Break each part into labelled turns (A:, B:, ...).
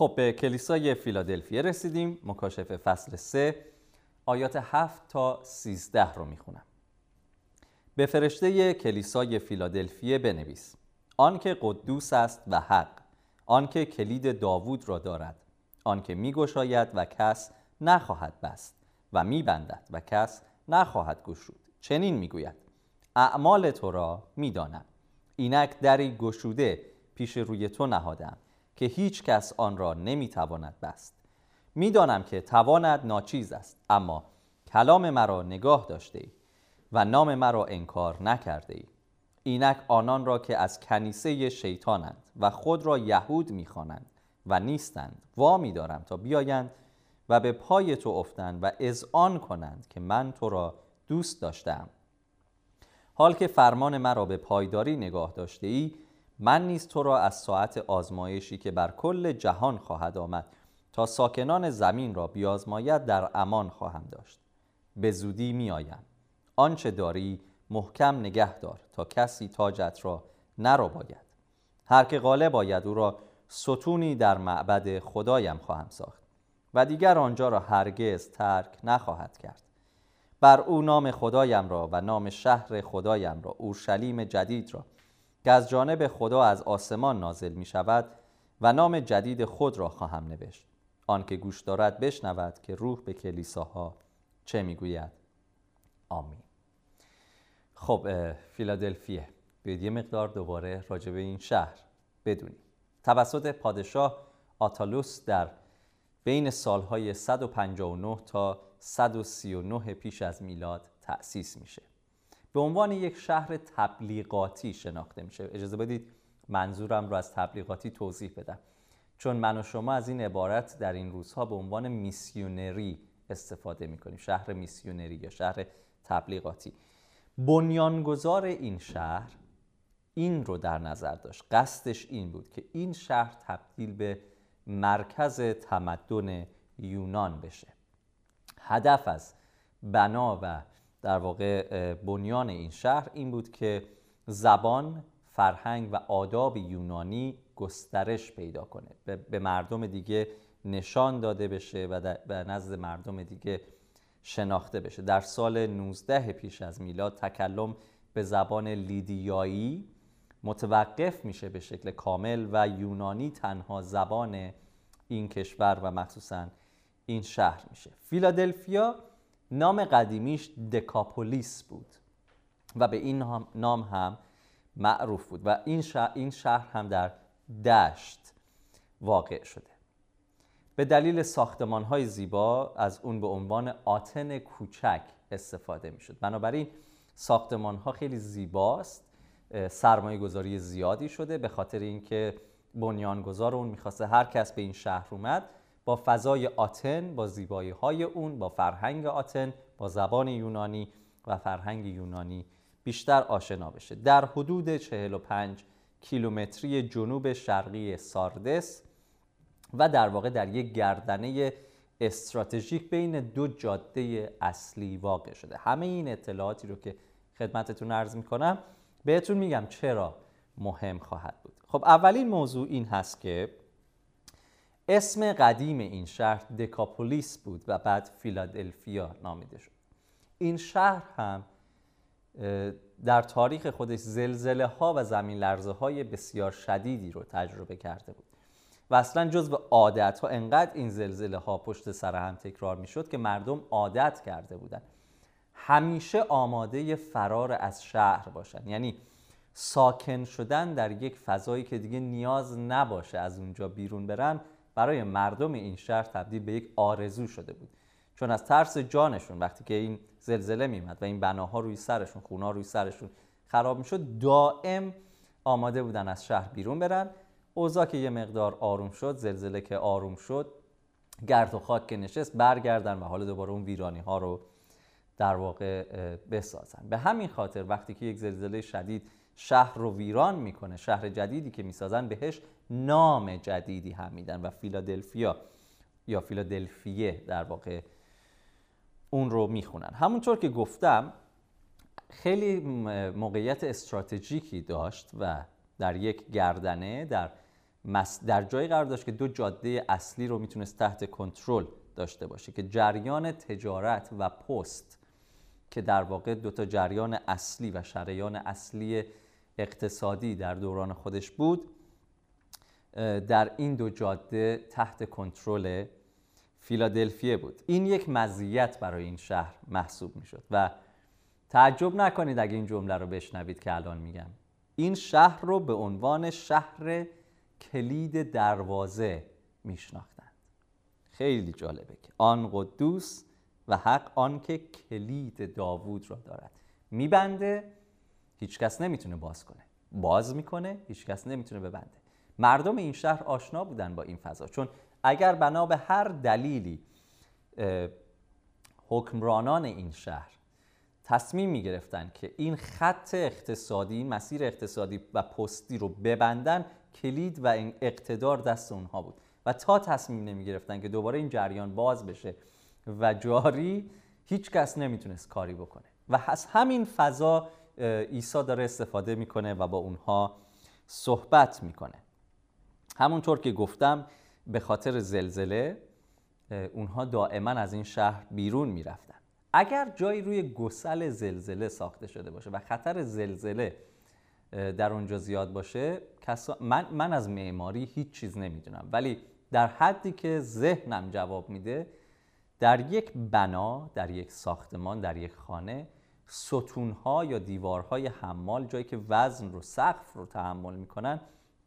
A: خب به کلیسای فیلادلفیه رسیدیم. مکاشفه فصل 3 آیات 7 تا 13 رو می‌خونم. به فرشته کلیسای فیلادلفیه بنویس. آنکه قدوس است و حق آنکه کلید داوود را دارد آنکه میگشاید و کس نخواهد بست و میبندد و کس نخواهد گشود. چنین می‌گوید اعمال تو را می‌دانم. اینک دری گشوده پیش روی تو نهادم که هیچ کس آن را نمی‌تواند بست. می‌دانم که تواند ناچیز است اما کلام مرا نگاه داشته ای و نام مرا انکار نکرده ای اینک آنان را که از کنیسه شیطانند و خود را یهود می‌خوانند و نیستند وامی دارم تا بیایند و به پای تو افتند و اذعان کنند که من تو را دوست داشتم حال که فرمان مرا به پایداری نگاه داشته ای من نیز تو را از ساعت آزمایشی که بر کل جهان خواهد آمد تا ساکنان زمین را بیازماید در امان خواهم داشت. به زودی می آیم. آنچه داری محکم نگه دار تا کسی تاجت را نرو باید هر که غالب باید او را ستونی در معبد خدایم خواهم ساخت و دیگر آنجا را هرگز ترک نخواهد کرد. بر او نام خدایم را و نام شهر خدایم را اورشلیم جدید را که از جانب خدا از آسمان نازل می شود و نام جدید خود را خواهم نوشت. آنکه گوش دارد بشنود که روح به کلیساها چه می‌گوید. آمین. خب فیلادلفیه. بیاید یه مقدار دوباره راجع به این شهر بدونیم. توسط پادشاه آتالوس در بین سالهای 159 تا 139 پیش از میلاد تأسیس میشه. به عنوان یک شهر تبلیغاتی شناخته میشه. اجازه بدید منظورم رو از تبلیغاتی توضیح بدم. چون من و شما از این عبارت در این روزها به عنوان میسیونری استفاده می‌کنیم. شهر میسیونری یا شهر تبلیغاتی. بنیانگذار این شهر این رو در نظر داشت. قصدش این بود که این شهر تبدیل به مرکز تمدن یونان بشه. هدف از بنا و در واقع بنیان این شهر این بود که زبان، فرهنگ و آداب یونانی گسترش پیدا کنه. به مردم دیگه نشان داده بشه و به نزد مردم دیگه شناخته بشه. در سال 19 پیش از میلاد تکلم به زبان لیدیایی متوقف میشه به شکل کامل و یونانی تنها زبان این کشور و مخصوصا این شهر میشه. فیلادلفیا نام قدیمیش دکاپولیس بود و به این نام هم معروف بود و این شهر, این شهر هم در دشت واقع شده. به دلیل ساختمان های زیبا از اون به عنوان آتن کوچک استفاده می شد بنابراین ساختمان ها خیلی زیباست سرمایه گذاری زیادی شده به خاطر اینکه بنیانگذار اون می‌خواسته هر کس به این شهر اومد با فضای آتن با زیبایی های اون با فرهنگ آتن با زبان یونانی و فرهنگ یونانی بیشتر آشنا بشه. در حدود 45 کیلومتری جنوب شرقی ساردس و در واقع در یک گردنه استراتژیک بین دو جاده اصلی واقع شده. همه این اطلاعاتی رو که خدمتتون عرض می‌کنم بهتون میگم چرا مهم خواهد بود. خب اولین موضوع این هست که اسم قدیم این شهر دکاپولیس بود و بعد فیلادلفیا نامیده شد. این شهر هم در تاریخ خودش زلزله ها و زمین لرزه های بسیار شدیدی رو تجربه کرده بود. و اصلا جز به عادت ها انقدر این زلزله ها پشت سر هم تکرار می شد که مردم عادت کرده بودن همیشه آماده فرار از شهر باشن. یعنی ساکن شدن در یک فضایی که دیگه نیاز نباشه از اونجا بیرون برن برای مردم این شهر تبدیل به یک آرزو شده بود. چون از ترس جانشون وقتی که این زلزله میمد و این بناها روی سرشون خونا روی سرشون خراب می‌شد دائم آماده بودن از شهر بیرون برن. اوضاع که یه مقدار آروم شد زلزله که آروم شد گرد و خاک که نشست برگردن و حالا دوباره اون ویرانی ها رو در واقع بسازن. به همین خاطر وقتی که یک زلزله شدید شهر رو ویران می‌کنه شهر جدیدی که می‌سازن بهش نام جدیدی هم میدن و فیلادلفیا یا فیلادلفیه در واقع اون رو می‌خونن. همونطور که گفتم خیلی موقعیت استراتژیکی داشت و در یک گردنه در در جایی قرار داشت که دو جاده اصلی رو می‌تونست تحت کنترل داشته باشه که جریان تجارت و پست که در واقع دو تا جریان اصلی و شریان اصلی اقتصادی در دوران خودش بود در این دو جاده تحت کنترل فیلادلفیه بود. این یک مزیت برای این شهر محسوب می‌شد و تعجب نکنید اگه این جمله رو بشنوید که الان میگم. این شهر رو به عنوان شهر کلید دروازه میشناختند. خیلی جالبه که آن قدوس و حق آن که کلید داوود را دارد. میبنده هیچکس نمی‌تونه باز کنه. باز می‌کنه هیچکس نمی‌تونه ببنده. مردم این شهر آشنا بودن با این فضا. چون اگر بنا به هر دلیلی حکمرانان این شهر تصمیم می گرفتن که این خط اقتصادی این مسیر اقتصادی و پستی رو ببندن کلید و این اقتدار دست اونها بود. و تا تصمیم نمی گرفتن که دوباره این جریان باز بشه و جاری هیچ کس نمی‌تونست کاری بکنه. و از همین فضا عیسی داره استفاده می‌کنه و با اونها صحبت می‌کنه. همونطور که گفتم به خاطر زلزله اونها دائما از این شهر بیرون می‌رفتن. اگر جایی روی گسل زلزله ساخته شده باشه و خطر زلزله در اونجا زیاد باشه من, من از معماری هیچ چیز نمی‌دونم. ولی در حدی که ذهنم جواب میده در یک بنا در یک ساختمان در یک خانه ستونها یا دیوارهای حمال جایی که وزن رو سقف رو تحمل می‌کنن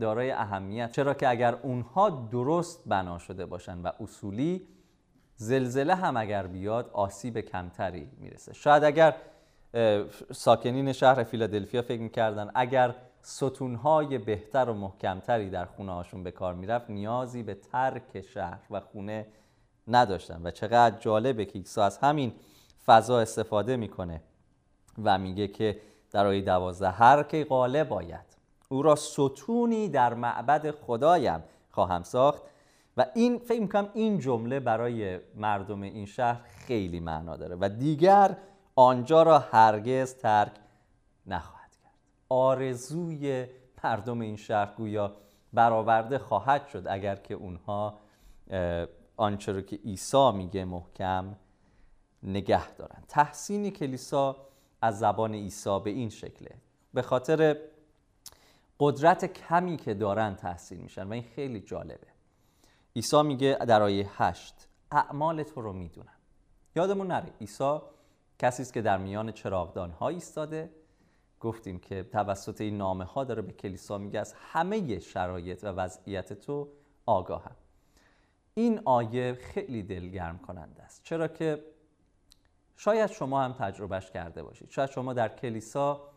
A: دارای اهمیت. چرا که اگر اونها درست بنا شده باشن و اصولی زلزله هم اگر بیاد آسیب کمتری می‌رسه. شاید اگر ساکنین شهر فیلادلفیا فکر می‌کردن اگر ستونهای بهتر و محکمتری در خونه هاشون به کار می‌رفت نیازی به ترک شهر و خونه نداشتن. و چقدر جالبه که ایکسا از همین فضا استفاده می‌کنه و میگه که در آیه دوازده هر که غالب باید او را ستونی در معبد خدایم خواهم ساخت و این فکر می‌کنم این جمله برای مردم این شهر خیلی معنا داره و دیگر آنجا را هرگز ترک نخواهد کرد. آرزوی مردم این شهر گویا برآورده خواهد شد اگر که اونها آنچه رو که عیسی میگه محکم نگه دارن تحسین کلیسا از زبان عیسی به این شکله. به خاطر قدرت کمی که دارن تحصیل میشن و این خیلی جالبه. عیسی میگه در آیه هشت اعمال تو رو می‌دونم. یادمون نره عیسی کسی است که در میان چراغدان ها ایستاده. گفتیم که توسط این نامه ها داره به کلیسا میگه از همه شرایط و وضعیت تو آگاهم. این آیه خیلی دلگرم کننده است. چرا که شاید شما هم تجربهش کرده باشید. شاید شما در کلیسا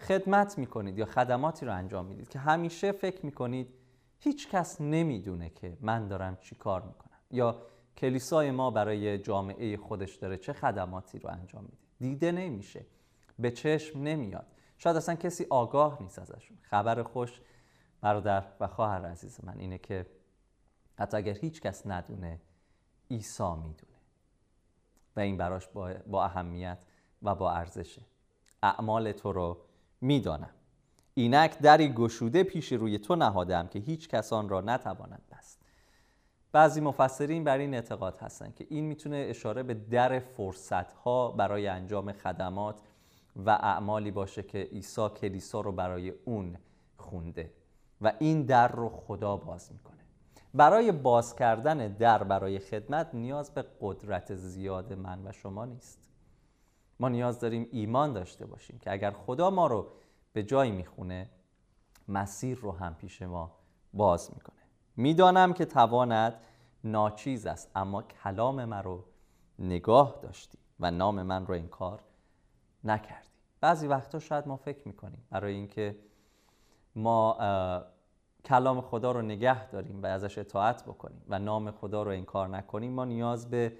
A: خدمت می‌کنید یا خدماتی رو انجام می‌دید که همیشه فکر می‌کنید هیچ کس نمی‌دونه که من دارم چی کار می‌کنم. یا کلیسای ما برای جامعه خودش داره چه خدماتی رو انجام میده. دیده نمیشه. به چشم نمیاد. شاید اصلا کسی آگاه نیست ازشون. خبر خوش برادر و خواهر عزیز من اینه که حتی اگر هیچ کس ندونه عیسی می‌دونه. و این براش با, با اهمیت و با ارزشه. اعمال تو رو می‌دانم. اینک دری گشوده پیش روی تو نهادم که هیچ کسان را نتواند بست. بعضی مفسرین بر این اعتقاد هستند که این می‌تونه اشاره به در فرصت ها برای انجام خدمات و اعمالی باشه که عیسی کلیسا رو برای اون خونده و این در رو خدا باز می‌کنه. برای باز کردن در برای خدمت نیاز به قدرت زیاد من و شما نیست. ما نیاز داریم ایمان داشته باشیم که اگر خدا ما رو به جایی می‌خونه مسیر رو هم پیش ما باز می‌کنه. می‌دانم که توانت ناچیز است اما کلام من رو نگاه داشتی و نام من رو انکار نکردی. بعضی وقتا شاید ما فکر می‌کنیم برای اینکه ما کلام خدا رو نگه داریم و ازش اطاعت بکنیم و نام خدا رو انکار نکنیم ما نیاز به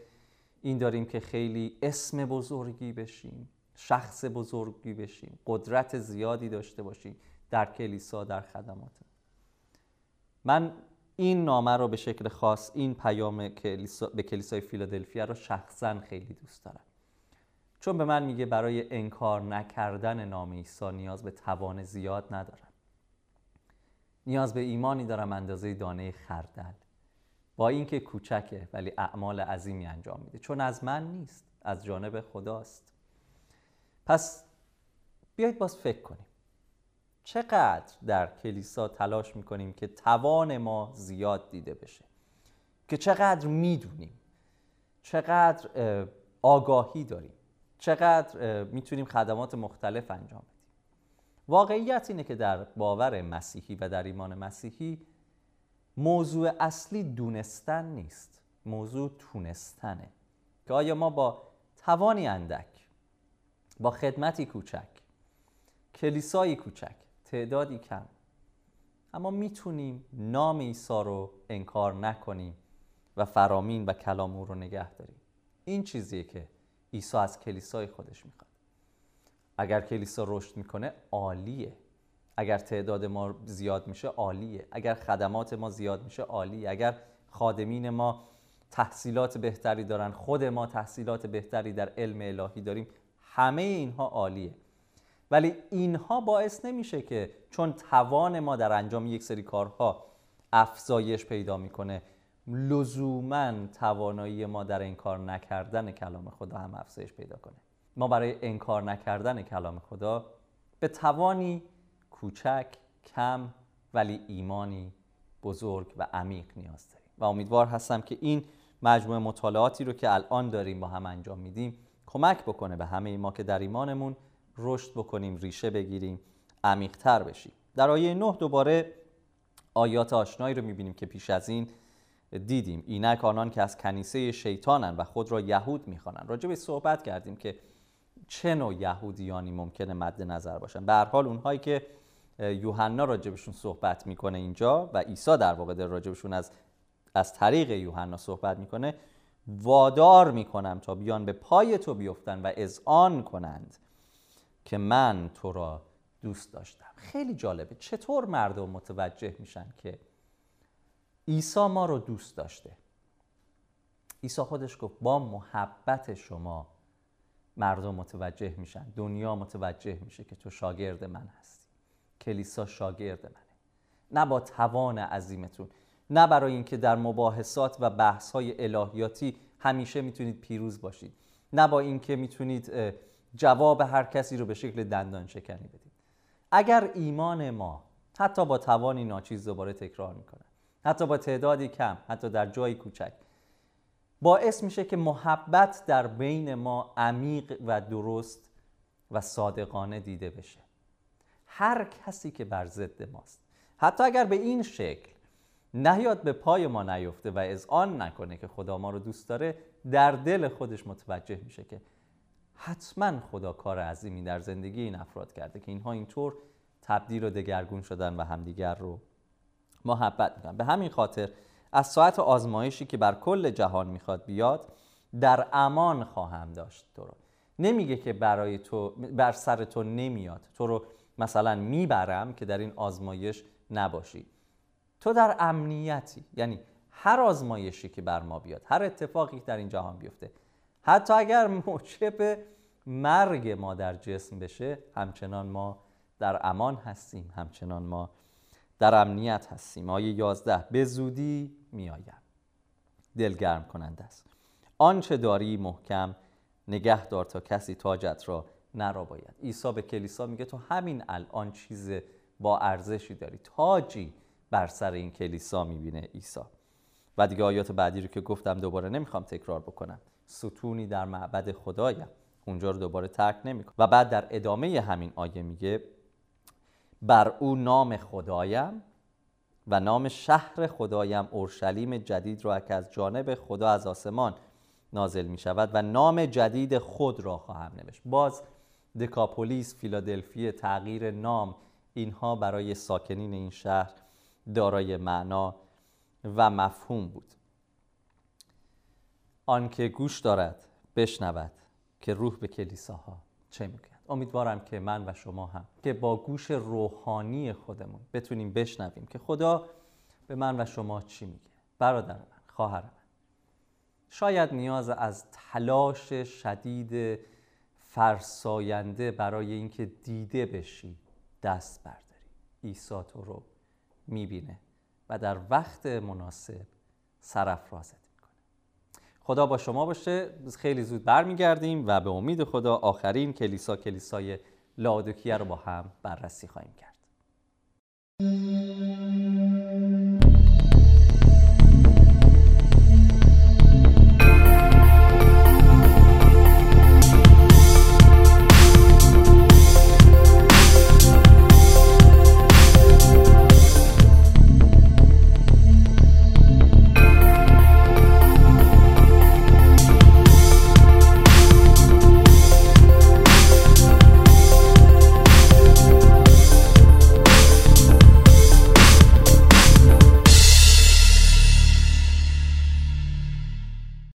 A: این داریم که خیلی اسم بزرگی بشیم شخص بزرگی بشیم قدرت زیادی داشته باشیم در کلیسا در خدمات. من این نامه رو به شکل خاص این پیام کلیسا به کلیسای فیلادلفیا رو شخصا خیلی دوست دارم. چون به من میگه برای انکار نکردن نام عیسی نیاز به توان زیاد ندارم. نیاز به ایمانی دارم اندازه دانه خردل. با اینکه کوچکه ولی اعمال عظیمی انجام میده. چون از من نیست از جانب خداست. پس بیایید باز فکر کنیم. چقدر در کلیسا تلاش می‌کنیم که توان ما زیاد دیده بشه؟ که چقدر می‌دونیم؟ چقدر آگاهی داریم؟ چقدر می‌تونیم خدمات مختلف انجام بدیم؟ واقعیت اینه که در باور مسیحی و در ایمان مسیحی موضوع اصلی دونستن نیست. موضوع تونستنه. که آیا ما با توانی اندک با خدمتی کوچک کلیسایی کوچک تعدادی کم اما می‌تونیم نام عیسی رو انکار نکنیم و فرامین و کلام او رو نگه داریم؟ این چیزیه که عیسی از کلیسای خودش می‌خواد. اگر کلیسا رشد می‌کنه عالیه. اگر تعداد ما زیاد میشه عالیه. اگر خدمات ما زیاد میشه عالیه. اگر خادمین ما تحصیلات بهتری دارن خود ما تحصیلات بهتری در علم الهی داریم همه اینها عالیه. ولی اینها باعث نمیشه که چون توان ما در انجام یک سری کارها افزایش پیدا می‌کنه لزوما توانایی ما در انکار نکردن کلام خدا هم افزایش پیدا کنه. ما برای انکار نکردن کلام خدا به توانی کوچک کم ولی ایمانی بزرگ و عمیق نیاز داریم. و امیدوار هستم که این مجموعه مطالعاتی رو که الان داریم با هم انجام میدیم کمک بکنه به همه ما که در ایمانمون رشد بکنیم ریشه بگیریم عمیقتر بشیم. در آیه 9 دوباره آیات آشنایی رو می‌بینیم که پیش از این دیدیم. اینک آنان که از کنیسه شیطانن و خود را یهود می‌خوانند. راجع به صحبت کردیم که چه نوع یهودیانی ممکنه مد نظر باشن. به هر حال اونهایی که یوحنا راجبشون صحبت می‌کنه اینجا و عیسی در واقع در راجبشون از از طریق یوحنا صحبت می‌کنه. وادار می‌کنم تا بیان به پای تو بیفتن و اذعان کنند که من تو را دوست داشتم. خیلی جالبه. چطور مردم متوجه میشن که عیسی ما رو دوست داشته؟ عیسی خودش گفت با محبت شما مردم متوجه میشن. دنیا متوجه میشه که تو شاگرد من هستی. کلیسا شاگرد منه. نه با توان عظیمتون نه برای اینکه در مباحثات و بحث های الهیاتی همیشه می‌تونید پیروز باشید نه با اینکه می‌تونید جواب هر کسی رو به شکل دندان شکنی بدید. اگر ایمان ما حتی با توانی ناچیز دوباره تکرار می‌کنه حتی با تعدادی کم حتی در جایی کوچک باعث میشه که محبت در بین ما عمیق و درست و صادقانه دیده بشه. هر کسی که بر ضد ماست. حتی اگر به این شکل نهیاد به پای ما نیفته و آن نکنه که خدا ما رو دوست داره در دل خودش متوجه میشه که حتما خدا کار عظیمی در زندگی این افراد کرده که اینها اینطور تبدیل و دگرگون شدن و همدیگر رو محبت می‌کنن. به همین خاطر از ساعت آزمایشی که بر کل جهان می‌خواد بیاد در امان خواهم داشت تو رو. نمیگه که برای تو بر سر تو نمیاد. تو رو مثلا می‌برم که در این آزمایش نباشی. تو در امنیتی یعنی هر آزمایشی که بر ما بیاد هر اتفاقی که در این جهان بیفته حتی اگر موجب مرگ ما در جسم بشه همچنان ما در امان هستیم همچنان ما در امنیت هستیم. آیه 11 به زودی میآیم. دلگرم کننده است. آنچه داری محکم نگه دار تا کسی تاجت را نرا باید عیسی به کلیسا میگه تو همین الان چیز با ارزشی داری. تاجی بر سر این کلیسا می‌بینه عیسی. و دیگه آیات بعدی رو که گفتم دوباره نمی‌خوام تکرار بکنم. ستونی در معبد خدایم اونجا رو دوباره ترک نمی‌کنم. و بعد در ادامه همین آیه میگه بر او نام خدایم و نام شهر خدایم اورشلیم جدید را که از جانب خدا از آسمان نازل می شود و نام جدید خود را خواهم نوشت. باز دکاپولیس فیلادلفی تغییر نام اینها برای ساکنین این شهر دارای معنا و مفهوم بود. آنکه گوش دارد بشنود که روح به کلیساها چه میگه امیدوارم که من و شما هم که با گوش روحانی خودمون بتونیم بشنویم که خدا به من و شما چی میگه. برادر من خواهر من شاید نیاز از تلاش شدید فرساینده برای اینکه دیده بشی دست برداری. عیسی تو رو می‌بینه و در وقت مناسب سرافرازت می‌کنه. خدا با شما باشه. خیلی زود برمیگردیم و به امید خدا آخرین کلیسا کلیسای لادوکیه رو با هم بررسی خواهیم کرد.